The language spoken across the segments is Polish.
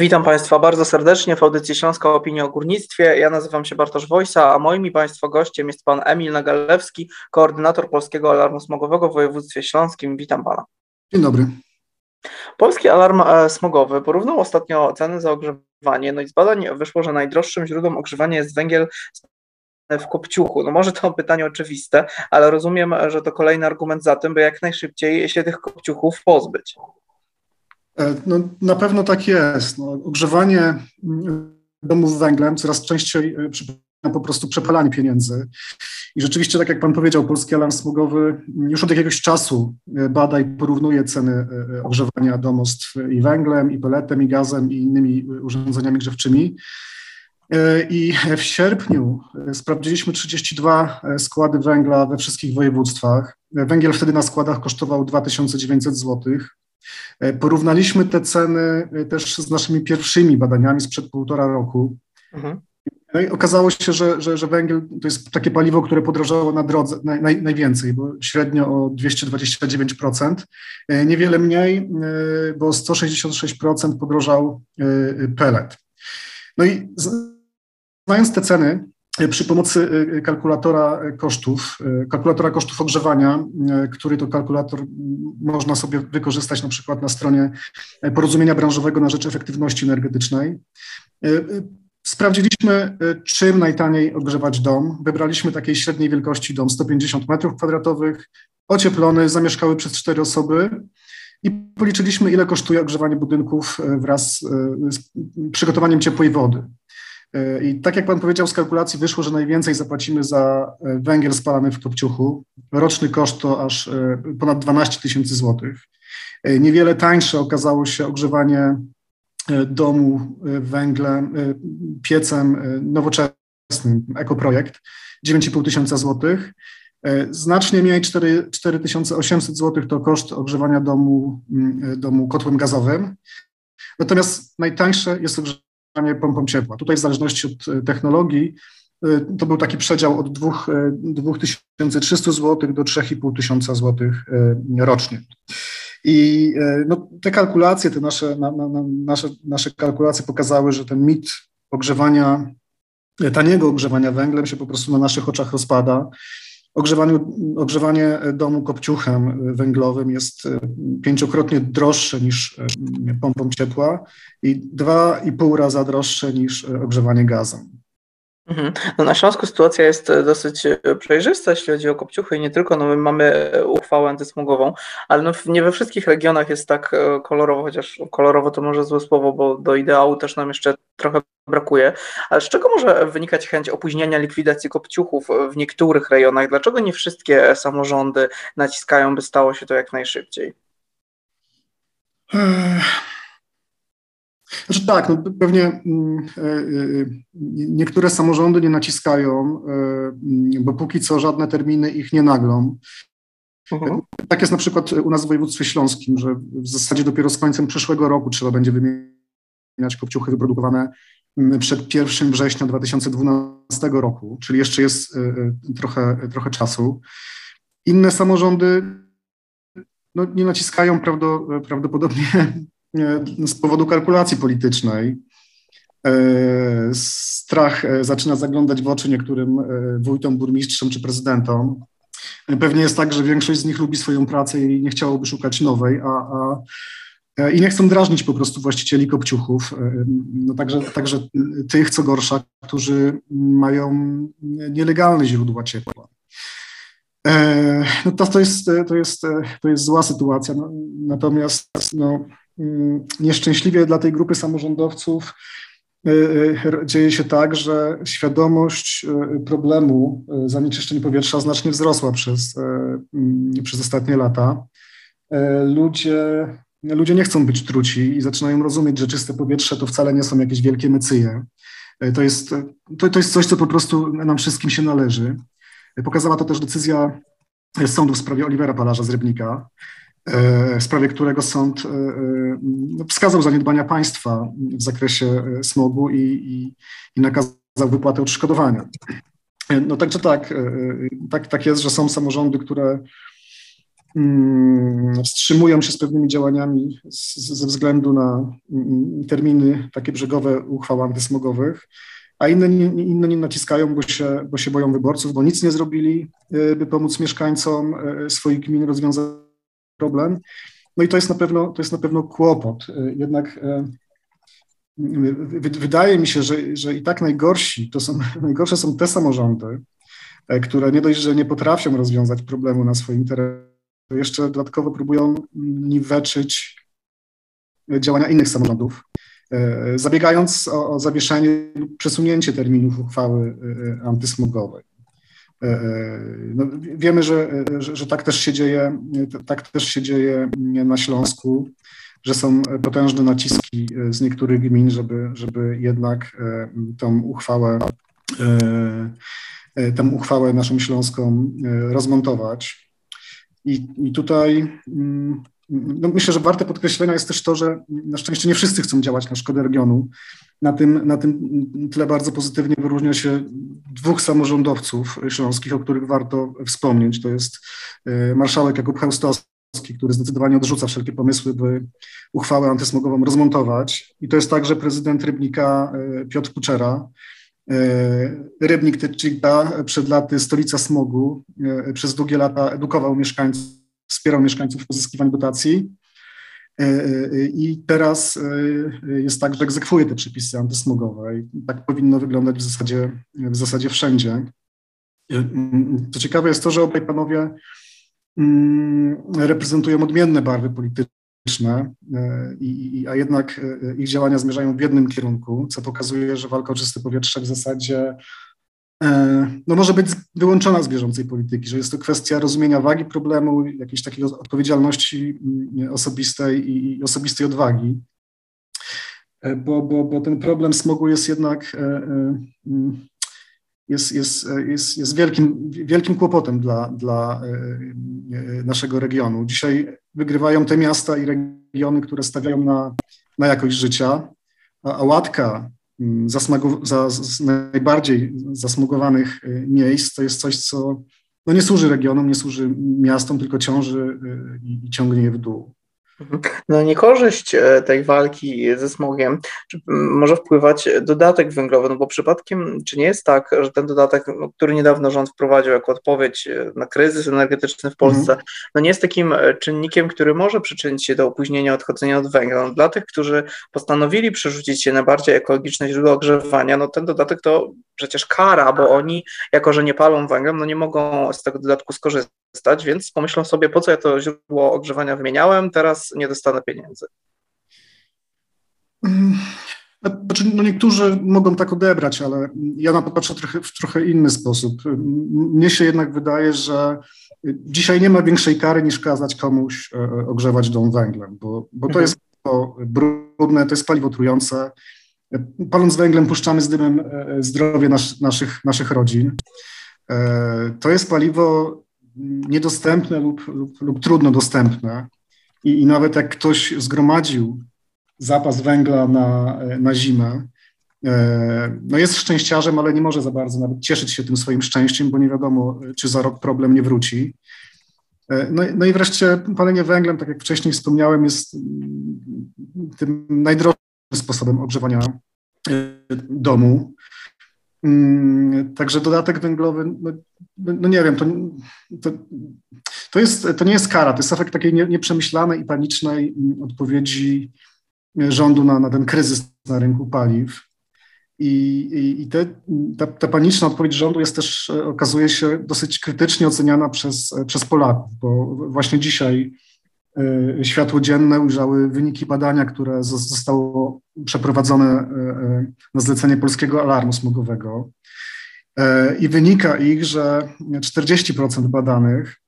Witam Państwa bardzo serdecznie w audycji Śląska Opinia o Górnictwie. Ja nazywam się Bartosz Wojsa, a moim i Państwa gościem jest Pan Emil Nagalewski, koordynator Polskiego Alarmu Smogowego w województwie śląskim. Witam Pana. Dzień dobry. Polski Alarm e, Smogowy porównał ostatnio ceny za ogrzewanie, no i z badań wyszło, że najdroższym źródłem ogrzewania jest węgiel w kopciuchu. No może to pytanie oczywiste, ale rozumiem, że to kolejny argument za tym, by jak najszybciej się tych kopciuchów pozbyć. E, no, na pewno tak jest. No, ogrzewanie mm, domów węglem coraz częściej e, przypomina po prostu przepalanie pieniędzy. I rzeczywiście, tak jak pan powiedział, Polski Alarm Smogowy już od jakiegoś czasu e, bada i porównuje ceny ogrzewania domostw i węglem, i peletem, i gazem, i innymi urządzeniami grzewczymi. I w sierpniu sprawdziliśmy 32 składy węgla we wszystkich województwach. Węgiel wtedy na składach kosztował 2900 złotych. E, porównaliśmy te ceny e, też z naszymi pierwszymi badaniami sprzed półtora roku. Mhm. No i okazało się, że, że, że, węgiel to jest takie paliwo, które podrożało na drodze naj, najwięcej, bo średnio o 229%. E, niewiele mniej, bo 166% podrożał pelet. No i znając te ceny, przy pomocy y, kalkulatora kosztów, y, kalkulatora kosztów ogrzewania, który to kalkulator można sobie wykorzystać na przykład na stronie porozumienia branżowego na rzecz efektywności energetycznej. Sprawdziliśmy, czym najtaniej ogrzewać dom. Wybraliśmy takiej średniej wielkości dom 150 m2, ocieplony, zamieszkały przez cztery osoby i policzyliśmy, ile kosztuje ogrzewanie budynków wraz z przygotowaniem ciepłej wody. E, I tak jak pan powiedział, z kalkulacji wyszło, że najwięcej zapłacimy za e, węgiel spalany w Kopciuchu. Roczny koszt to aż e, ponad 12 tysięcy złotych. Niewiele tańsze okazało się ogrzewanie domu węglem, piecem nowoczesnym, ekoprojekt, 9,5 tysiąca złotych. Znacznie mniej, 4, 4800 złotych to koszt ogrzewania domu, domu kotłem gazowym. Natomiast najtańsze jest ogrzewanie pompą ciepła. Tutaj w zależności od e, technologii e, to był taki przedział od 2300 zł do 3500 zł rocznie. I e, no, te kalkulacje, te nasze, na, na, nasze, nasze kalkulacje pokazały, że ten mit ogrzewania, taniego ogrzewania węglem się po prostu na naszych oczach rozpada. Ogrzewanie domu kopciuchem węglowym jest e, pięciokrotnie droższe niż e, pompą ciepła i dwa i pół raza droższe niż e, ogrzewanie gazem. Mhm. No na Śląsku sytuacja jest e, dosyć e, przejrzysta, jeśli chodzi o kopciuchy i nie tylko, no my mamy e, uchwałę antysmogową, ale no nie we wszystkich regionach jest tak kolorowo, chociaż kolorowo to może złe słowo, bo do ideału też nam jeszcze trochę brakuje. Ale z czego może wynikać chęć opóźniania likwidacji kopciuchów w niektórych rejonach? Dlaczego nie wszystkie samorządy naciskają, by stało się to jak najszybciej? Znaczy tak, no pewnie mm, e, e, niektóre samorządy nie naciskają, e, mm, bo póki co żadne terminy ich nie naglą. Uh-huh. Tak jest na przykład u nas w województwie śląskim, że w zasadzie dopiero z końcem przyszłego roku trzeba będzie wymieniać kopciuchy wyprodukowane mm, przed 1 września 2012 roku, czyli jeszcze jest trochę, trochę czasu. Inne samorządy no, nie naciskają prawdopodobnie z powodu kalkulacji politycznej. E, strach e, zaczyna zaglądać w oczy niektórym e, wójtom, burmistrzom czy prezydentom. Pewnie jest tak, że większość z nich lubi swoją pracę i nie chciałoby szukać nowej, a, a i nie chcą drażnić po prostu właścicieli kopciuchów, no także, także tych, co gorsza, którzy mają nielegalne źródła ciepła. No to, to, jest, to, jest, to jest zła sytuacja, no, natomiast no, nieszczęśliwie dla tej grupy samorządowców y, y, dzieje się tak, że świadomość y, problemu zanieczyszczeń powietrza znacznie wzrosła przez, mm, przez ostatnie lata. Ludzie, ludzie nie chcą być truci i zaczynają rozumieć, że czyste powietrze to wcale nie są jakieś wielkie mycyje. To jest, to, to jest coś, co po prostu nam wszystkim się należy. Pokazała to też decyzja sądu w sprawie Olivera Palarza z Rybnika, w sprawie którego sąd e, e, no, wskazał zaniedbania państwa w zakresie smogu i, i, i nakazał wypłatę odszkodowania. No także tak, tak, tak jest, że są samorządy, które mm, wstrzymują się z pewnymi działaniami ze względu na mm, terminy takie brzegowe uchwał antysmogowych, a inne, inne nie naciskają, bo się, bo się boją wyborców, bo nic nie zrobili, by pomóc mieszkańcom swoich gmin rozwiązać problem. No i to jest na pewno, to jest na pewno kłopot. Jednak wydaje mi się, że, że i tak najgorsi, to są, najgorsze są te samorządy, e, które nie dość, że nie potrafią rozwiązać problemu na swoim terenie, to jeszcze dodatkowo próbują niweczyć działania innych samorządów, e, zabiegając o, o zawieszenie lub przesunięcie terminów uchwały e, antysmogowej. No, wiemy, że, że, że, tak też się dzieje, tak też się dzieje na Śląsku że są potężne naciski e, z niektórych gmin, żeby, żeby jednak e, tą uchwałę, e, tą uchwałę naszą śląską rozmontować. I, i tutaj mm, no myślę, że warte podkreślenia jest też to, że na szczęście nie wszyscy chcą działać na szkodę regionu. Na tym, na tym tle bardzo pozytywnie wyróżnia się dwóch samorządowców śląskich, o których warto wspomnieć. To jest marszałek Jakub Chełstowski, który zdecydowanie odrzuca wszelkie pomysły, by uchwałę antysmogową rozmontować. I to jest także prezydent Rybnika e, Piotr Kuczera. E, Rybnik Tyczyka przed laty stolica smogu, e, przez długie lata edukował mieszkańców, wspierał mieszkańców w pozyskiwaniu dotacji. I teraz jest tak, że egzekwuje te przepisy antysmogowe i tak powinno wyglądać w zasadzie, w zasadzie wszędzie. Co ciekawe jest to, że obaj panowie Mm, reprezentują odmienne barwy polityczne, e, i, a jednak e, ich działania zmierzają w jednym kierunku, co pokazuje, że walka o czyste powietrze w zasadzie e, no może być wyłączona z bieżącej polityki, że jest to kwestia rozumienia wagi problemu, jakiejś takiej odpowiedzialności mm, osobistej i osobistej odwagi, bo, bo, bo ten problem smogu jest jednak mm, jest, jest, jest, jest wielkim, wielkim kłopotem dla, dla e, e, naszego regionu. Dzisiaj wygrywają te miasta i regiony, które stawiają na, na jakość życia, a, a łatka zasmagu, za, z najbardziej zasmugowanych e, miejsc to jest coś, co no nie służy regionom, nie służy miastom, tylko ciąży i, i ciągnie je w dół. Na niekorzyść e, tej walki ze smogiem może wpływać dodatek węglowy, no bo przypadkiem, czy nie jest tak, że ten dodatek, no, który niedawno rząd wprowadził jako odpowiedź e, na kryzys energetyczny w Polsce, mhm. no nie jest takim e, czynnikiem, który może przyczynić się do opóźnienia odchodzenia od węgla. No, dla tych, którzy postanowili przerzucić się na bardziej ekologiczne źródła ogrzewania, no ten dodatek to przecież kara, bo oni, jako że nie palą węglem, no nie mogą z tego dodatku skorzystać, więc pomyślą sobie, po co ja to źródło ogrzewania wymieniałem, teraz nie dostanę pieniędzy. Mm, znaczy, no niektórzy mogą tak odebrać, ale ja na to patrzę trochę, w trochę inny sposób. Mnie się jednak wydaje, że dzisiaj nie ma większej kary niż kazać komuś e, e, ogrzewać dom węglem, bo, bo to mhm. jest brudne, to jest paliwo trujące, Paląc węglem puszczamy z dymem e, zdrowie nas, naszych, naszych rodzin. E, to jest paliwo niedostępne lub, lub, lub trudno dostępne. I, I, nawet jak ktoś zgromadził zapas węgla na, na zimę, e, no jest szczęściarzem, ale nie może za bardzo nawet cieszyć się tym swoim szczęściem, bo nie wiadomo, czy za rok problem nie wróci. No, no i wreszcie palenie węglem, tak jak wcześniej wspomniałem, jest tym najdroższym sposobem ogrzewania e, domu. Mm, także dodatek węglowy, no, no nie wiem, to, to, to, jest, to nie jest kara, to jest efekt takiej nie, nieprzemyślanej i panicznej odpowiedzi rządu na, na ten kryzys na rynku paliw. I, i, i te, ta, ta, paniczna odpowiedź rządu jest też, e, okazuje się, dosyć krytycznie oceniana przez, przez Polaków, bo właśnie dzisiaj E, światło dzienne ujrzały wyniki badania, które zostało przeprowadzone e, e, na zlecenie Polskiego Alarmu Smogowego. I wynika ich, że 40% badanych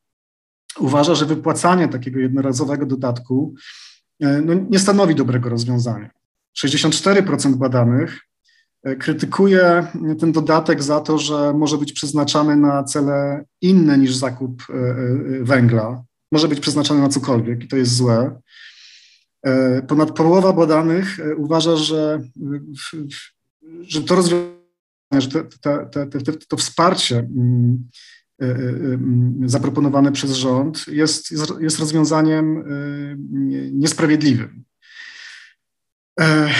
uważa, że wypłacanie takiego jednorazowego dodatku no, nie stanowi dobrego rozwiązania. 64% badanych krytykuje ten dodatek za to, że może być przeznaczany na cele inne niż zakup węgla, może być przeznaczony na cokolwiek i to jest złe. E, ponad połowa badanych e, uważa, że, że to rozwiązanie, że te, te, te, to wsparcie mm, zaproponowane przez rząd jest, jest, rozwiązaniem niesprawiedliwym.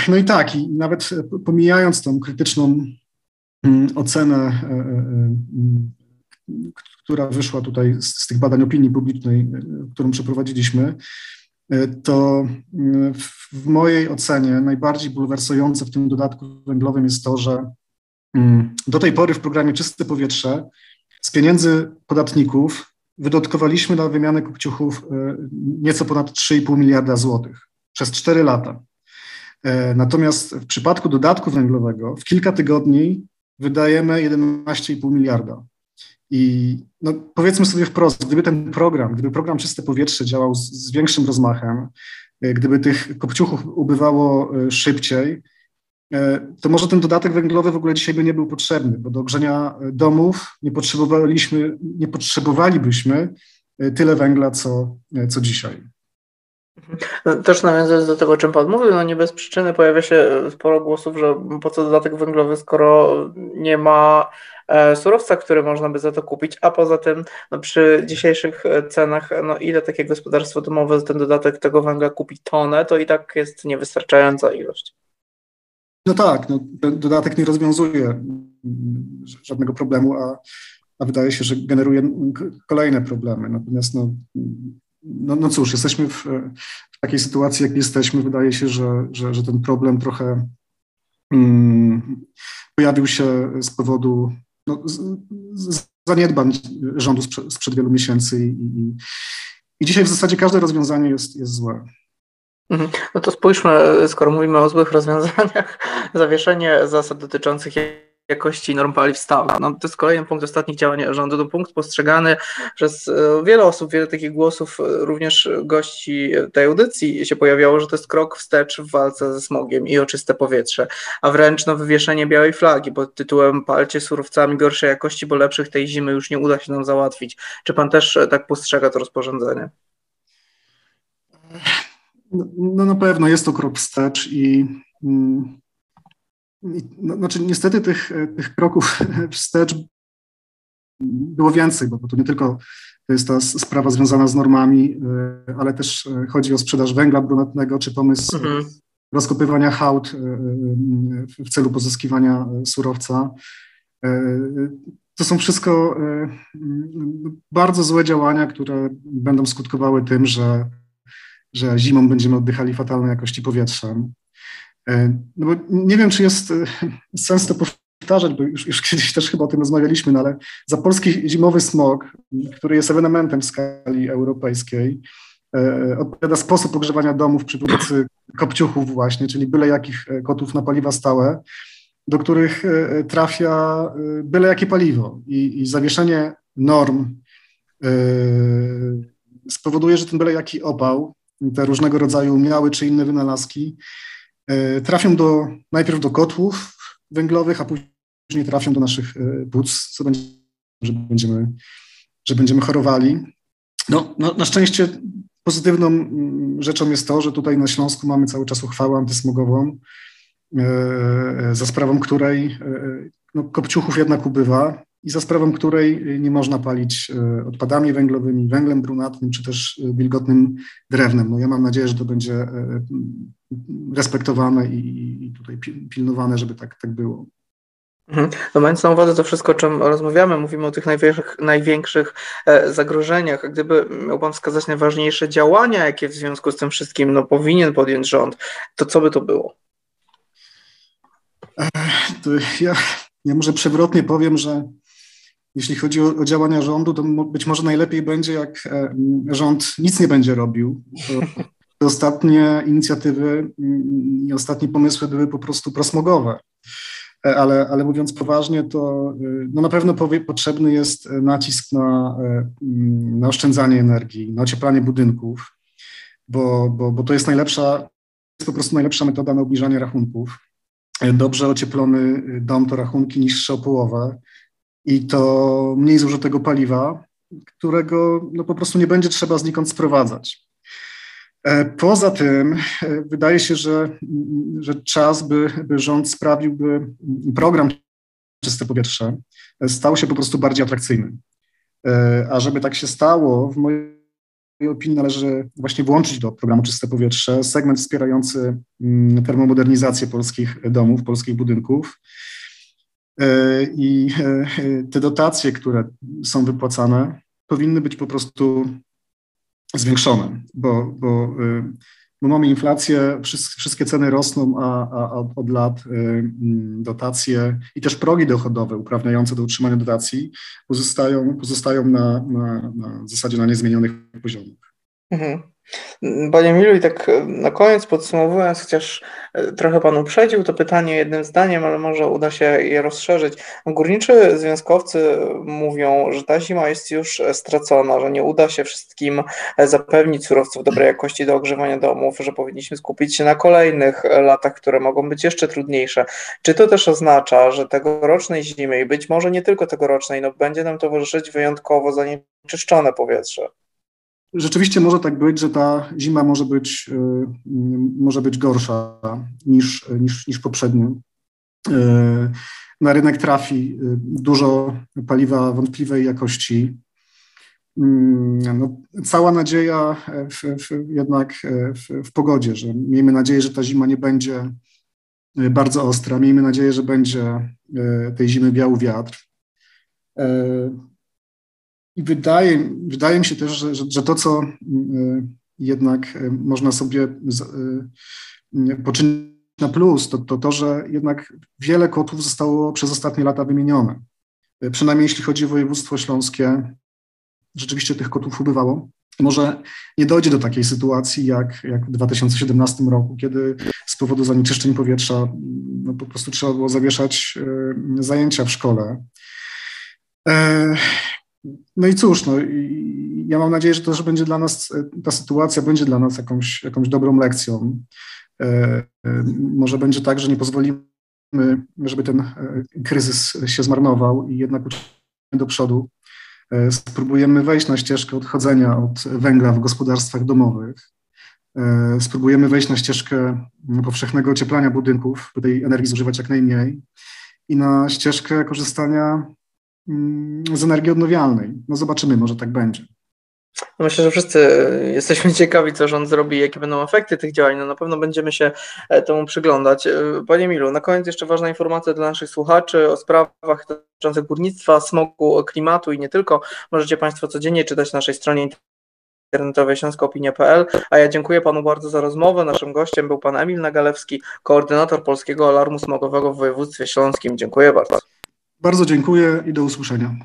No i tak, i nawet pomijając tą krytyczną ocenę, która wyszła tutaj z, z tych badań opinii publicznej, którą przeprowadziliśmy, to w mojej ocenie najbardziej bulwersujące w tym dodatku węglowym jest to, że do tej pory w programie Czyste Powietrze z pieniędzy podatników wydatkowaliśmy na wymianę kopciuchów e, nieco ponad 3,5 miliarda złotych przez 4 lata. E, natomiast w przypadku dodatku węglowego w kilka tygodni wydajemy 11,5 miliarda. I no, powiedzmy sobie wprost, gdyby ten program, gdyby program Czyste Powietrze działał z, z większym rozmachem, e, gdyby tych kopciuchów ubywało szybciej, E, to może ten dodatek węglowy w ogóle dzisiaj by nie był potrzebny, bo do grzenia domów nie potrzebowaliśmy, nie potrzebowalibyśmy e, tyle węgla, co, e, co dzisiaj. No, też nawiązując do tego, o czym Pan mówił, no nie bez przyczyny pojawia się sporo głosów, że po co dodatek węglowy, skoro nie ma surowca, który można by za to kupić, a poza tym no przy dzisiejszych cenach, no ile takie gospodarstwo domowe za ten dodatek tego węgla kupi tonę, to i tak jest niewystarczająca ilość. No tak, no, dodatek nie rozwiązuje żadnego problemu, a, a wydaje się, że generuje kolejne problemy. Natomiast no, no, no cóż, jesteśmy w, w, takiej sytuacji, jak jesteśmy. Wydaje się, że, że, że ten problem trochę mm, pojawił się z powodu no, z, z zaniedbań rządu sprzed, sprzed wielu miesięcy i, i, i dzisiaj w zasadzie każde rozwiązanie jest, jest złe. Mhm. No to spójrzmy, skoro mówimy o złych rozwiązaniach, zawieszenie zasad dotyczących jakości norm paliw stałych. No, to jest kolejny punkt ostatnich działań rządu. To punkt postrzegany przez e, wiele osób, wiele takich głosów, e, również gości tej audycji się pojawiało, że to jest krok wstecz w walce ze smogiem i o czyste powietrze, a wręcz no, wywieszenie białej flagi pod tytułem palcie surowcami gorszej jakości, bo lepszych tej zimy już nie uda się nam załatwić. Czy pan też e, tak postrzega to rozporządzenie? No, no na pewno jest to krok wstecz i, mm, i no, znaczy niestety tych, tych kroków wstecz było więcej, bo, to nie tylko to jest ta sprawa związana z normami, e, ale też e, chodzi o sprzedaż węgla brunatnego, czy pomysł mhm. rozkopywania hałd e, w celu pozyskiwania surowca. To są wszystko bardzo złe działania, które będą skutkowały tym, że że zimą będziemy oddychali fatalnej jakości powietrza. E, no bo nie wiem, czy jest e, sens to powtarzać, bo już, już kiedyś też chyba o tym rozmawialiśmy, no ale za polski zimowy smog, który jest ewenementem w skali europejskiej, e, odpowiada sposób ogrzewania domów przy pomocy kopciuchów właśnie, czyli byle jakich kotów na paliwa stałe, do których trafia byle jakie paliwo. I, i zawieszenie norm spowoduje, że ten byle jaki opał te różnego rodzaju miały czy inne wynalazki trafią do, najpierw do kotłów węglowych, a później trafią do naszych e, płuc, co będzie, że będziemy, że będziemy chorowali. No, no, na szczęście pozytywną mm, rzeczą jest to, że tutaj na Śląsku mamy cały czas uchwałę antysmogową, e, za sprawą której no, kopciuchów jednak ubywa i za sprawą której nie można palić e, odpadami węglowymi, węglem brunatnym czy też e, wilgotnym drewnem. No ja mam nadzieję, że to będzie e, respektowane i, i tutaj pilnowane, żeby tak, tak było. Mhm. No mając na uwadze to wszystko, o czym rozmawiamy, mówimy o tych największych, największych zagrożeniach. A gdyby miał Pan wskazać najważniejsze działania, jakie w związku z tym wszystkim no, powinien podjąć rząd, to co by to było? To ja, ja może przewrotnie powiem, że jeśli chodzi o, o, działania rządu, to być może najlepiej będzie, jak e, rząd nic nie będzie robił. Ostatnie inicjatywy mm, i ostatnie pomysły były po prostu prosmogowe. E, ale, ale mówiąc poważnie, to e, no na pewno powie, potrzebny jest nacisk na, mm, na oszczędzanie energii, na ocieplanie budynków, bo, bo, bo to jest najlepsza, jest po prostu najlepsza metoda na obniżanie rachunków. Dobrze ocieplony dom to rachunki niższe o połowę i to mniej zużytego paliwa, którego no, po prostu nie będzie trzeba znikąd sprowadzać. E, poza tym e, wydaje się, że, że czas, by, by rząd sprawił, by program Czyste Powietrze stał się po prostu bardziej atrakcyjny. A żeby tak się stało, w mojej opinii należy właśnie włączyć do programu Czyste Powietrze segment wspierający mm, termomodernizację polskich domów, polskich budynków. I te dotacje, które są wypłacane, powinny być po prostu zwiększone, bo, bo, y, bo mamy inflację, wszystkie ceny rosną, a, a od lat y, mm, dotacje i też progi dochodowe uprawniające do utrzymania dotacji pozostają, pozostają na, na, na zasadzie na niezmienionych poziomach. Mhm. Panie Milu, i tak e, na koniec podsumowując, chociaż e, trochę Pan uprzedził to pytanie jednym zdaniem, ale może uda się je rozszerzyć. Górniczy związkowcy mówią, że ta zima jest już stracona, że nie uda się wszystkim zapewnić surowców dobrej jakości do ogrzewania domów, że powinniśmy skupić się na kolejnych latach, które mogą być jeszcze trudniejsze. Czy to też oznacza, że tegorocznej zimy i być może nie tylko tegorocznej, no będzie nam towarzyszyć wyjątkowo zanieczyszczone powietrze? Rzeczywiście może tak być, że ta zima może być, y, może być gorsza niż, niż, niż poprzednia. Y, na rynek trafi dużo paliwa wątpliwej jakości. Mm, no, cała nadzieja w, w, jednak w, w, pogodzie, że miejmy nadzieję, że ta zima nie będzie bardzo ostra, miejmy nadzieję, że będzie tej zimy biał wiatr. I wydaje, wydaje mi się też, że, że, że to, co e, jednak e, można sobie e, poczynić na plus, to, to to, że jednak wiele kotów zostało przez ostatnie lata wymienione. Przynajmniej jeśli chodzi o województwo śląskie, rzeczywiście tych kotów ubywało. Może nie dojdzie do takiej sytuacji jak, jak w 2017 roku, kiedy z powodu zanieczyszczeń powietrza no, po prostu trzeba było zawieszać zajęcia w szkole. No i cóż, no, ja mam nadzieję, że to że będzie dla nas, ta sytuacja będzie dla nas jakąś, jakąś dobrą lekcją. E, e, może będzie tak, że nie pozwolimy, żeby ten e, kryzys się zmarnował i jednak uciekniemy do przodu. Spróbujemy wejść na ścieżkę odchodzenia od węgla w gospodarstwach domowych. Spróbujemy wejść na ścieżkę powszechnego ocieplania budynków, by tej energii zużywać jak najmniej i na ścieżkę korzystania z energii odnawialnej. No zobaczymy, może tak będzie. No myślę, że wszyscy jesteśmy ciekawi, co rząd zrobi, jakie będą efekty tych działań. No na pewno będziemy się e, temu przyglądać. E, Panie Milu, na koniec jeszcze ważna informacja dla naszych słuchaczy o sprawach dotyczących górnictwa, smogu, klimatu i nie tylko. Możecie Państwo codziennie czytać na naszej stronie internetowej śląskoopinia.pl, a ja dziękuję Panu bardzo za rozmowę. Naszym gościem był Pan Emil Nagalewski, koordynator Polskiego Alarmu Smogowego w województwie śląskim. Dziękuję bardzo. Bardzo dziękuję i do usłyszenia.